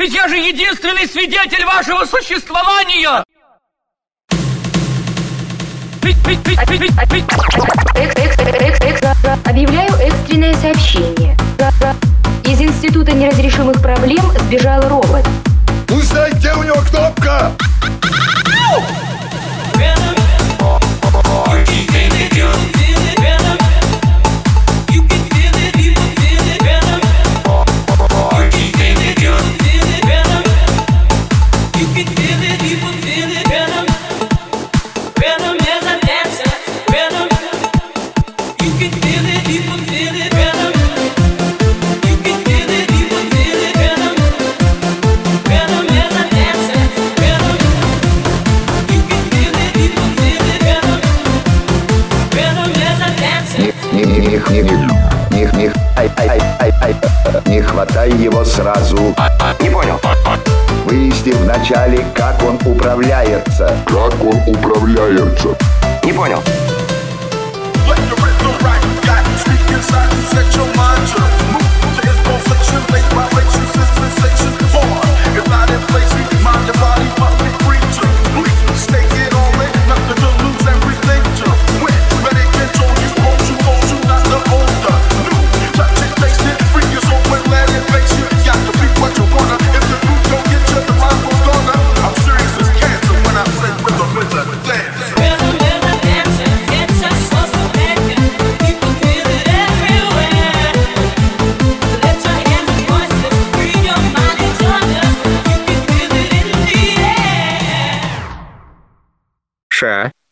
Ведь я же единственный свидетель вашего существования! Объявляю экстренное сообщение. Из Института неразрешимых проблем сбежал робот. Узнайте, где у него кнопка! них, не них, них, ай, ай, ай, ай, не хватай его сразу. Не понял. Выясни вначале, как он управляется. Как он управляется. Не понял. Set your mind to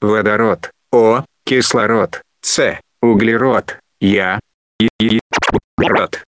водород, О, кислород, С, углерод, Я, и, и, род.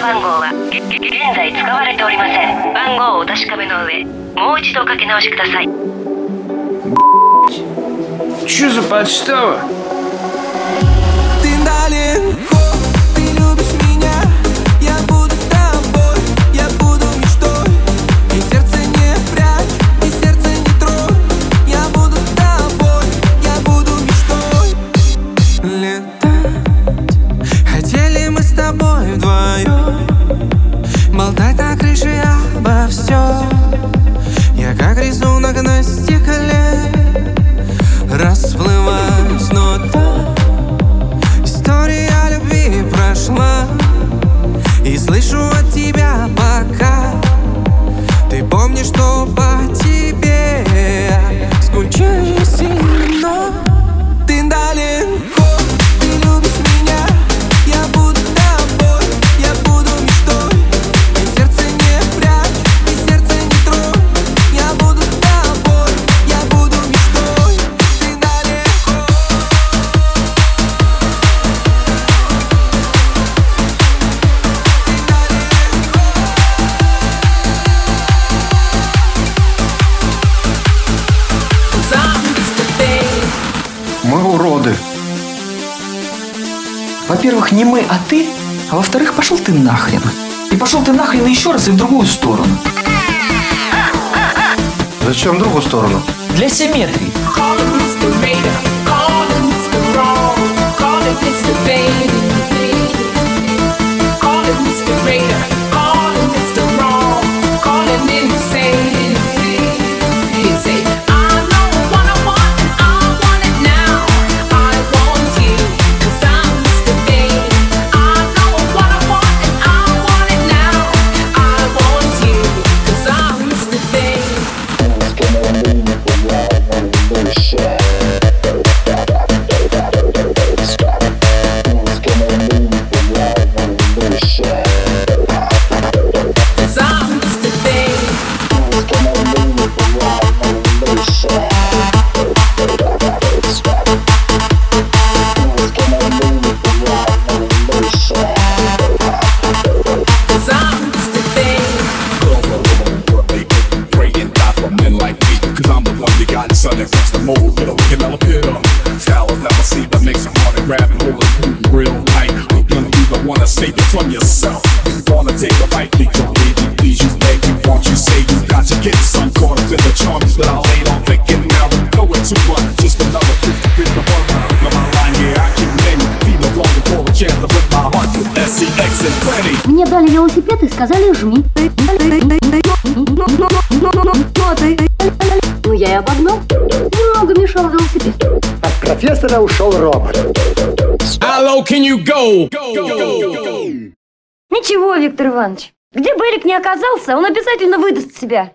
番号は現在使われておりません番号をお確かめの上もう一度かけ直しください Что за подстава? слышу от тебя пока. Ты помнишь, что Мы уроды. Во-первых, не мы, а ты. А во-вторых, пошел ты нахрен. И пошел ты нахрен еще раз и в другую сторону. Зачем в другую сторону? Для симметрии. Real of you don't wanna save it from yourself. You wanna take a bite, your baby, please you beg you want you say you got to get some caught up in the charms that I laid on thinking now. Know it too much, just another 50 bit of fun. Now my line, yeah, I keep many. Feel longing for a chance to put my heart with SEX and plenty. Мне дали велосипед и сказали жми. Ну я и обогнал. Немного мешал велосипед. От профессора ушел робот. How low can you go? Ничего, Виктор Иванович. Где бы Эрик не оказался, он обязательно выдаст себя.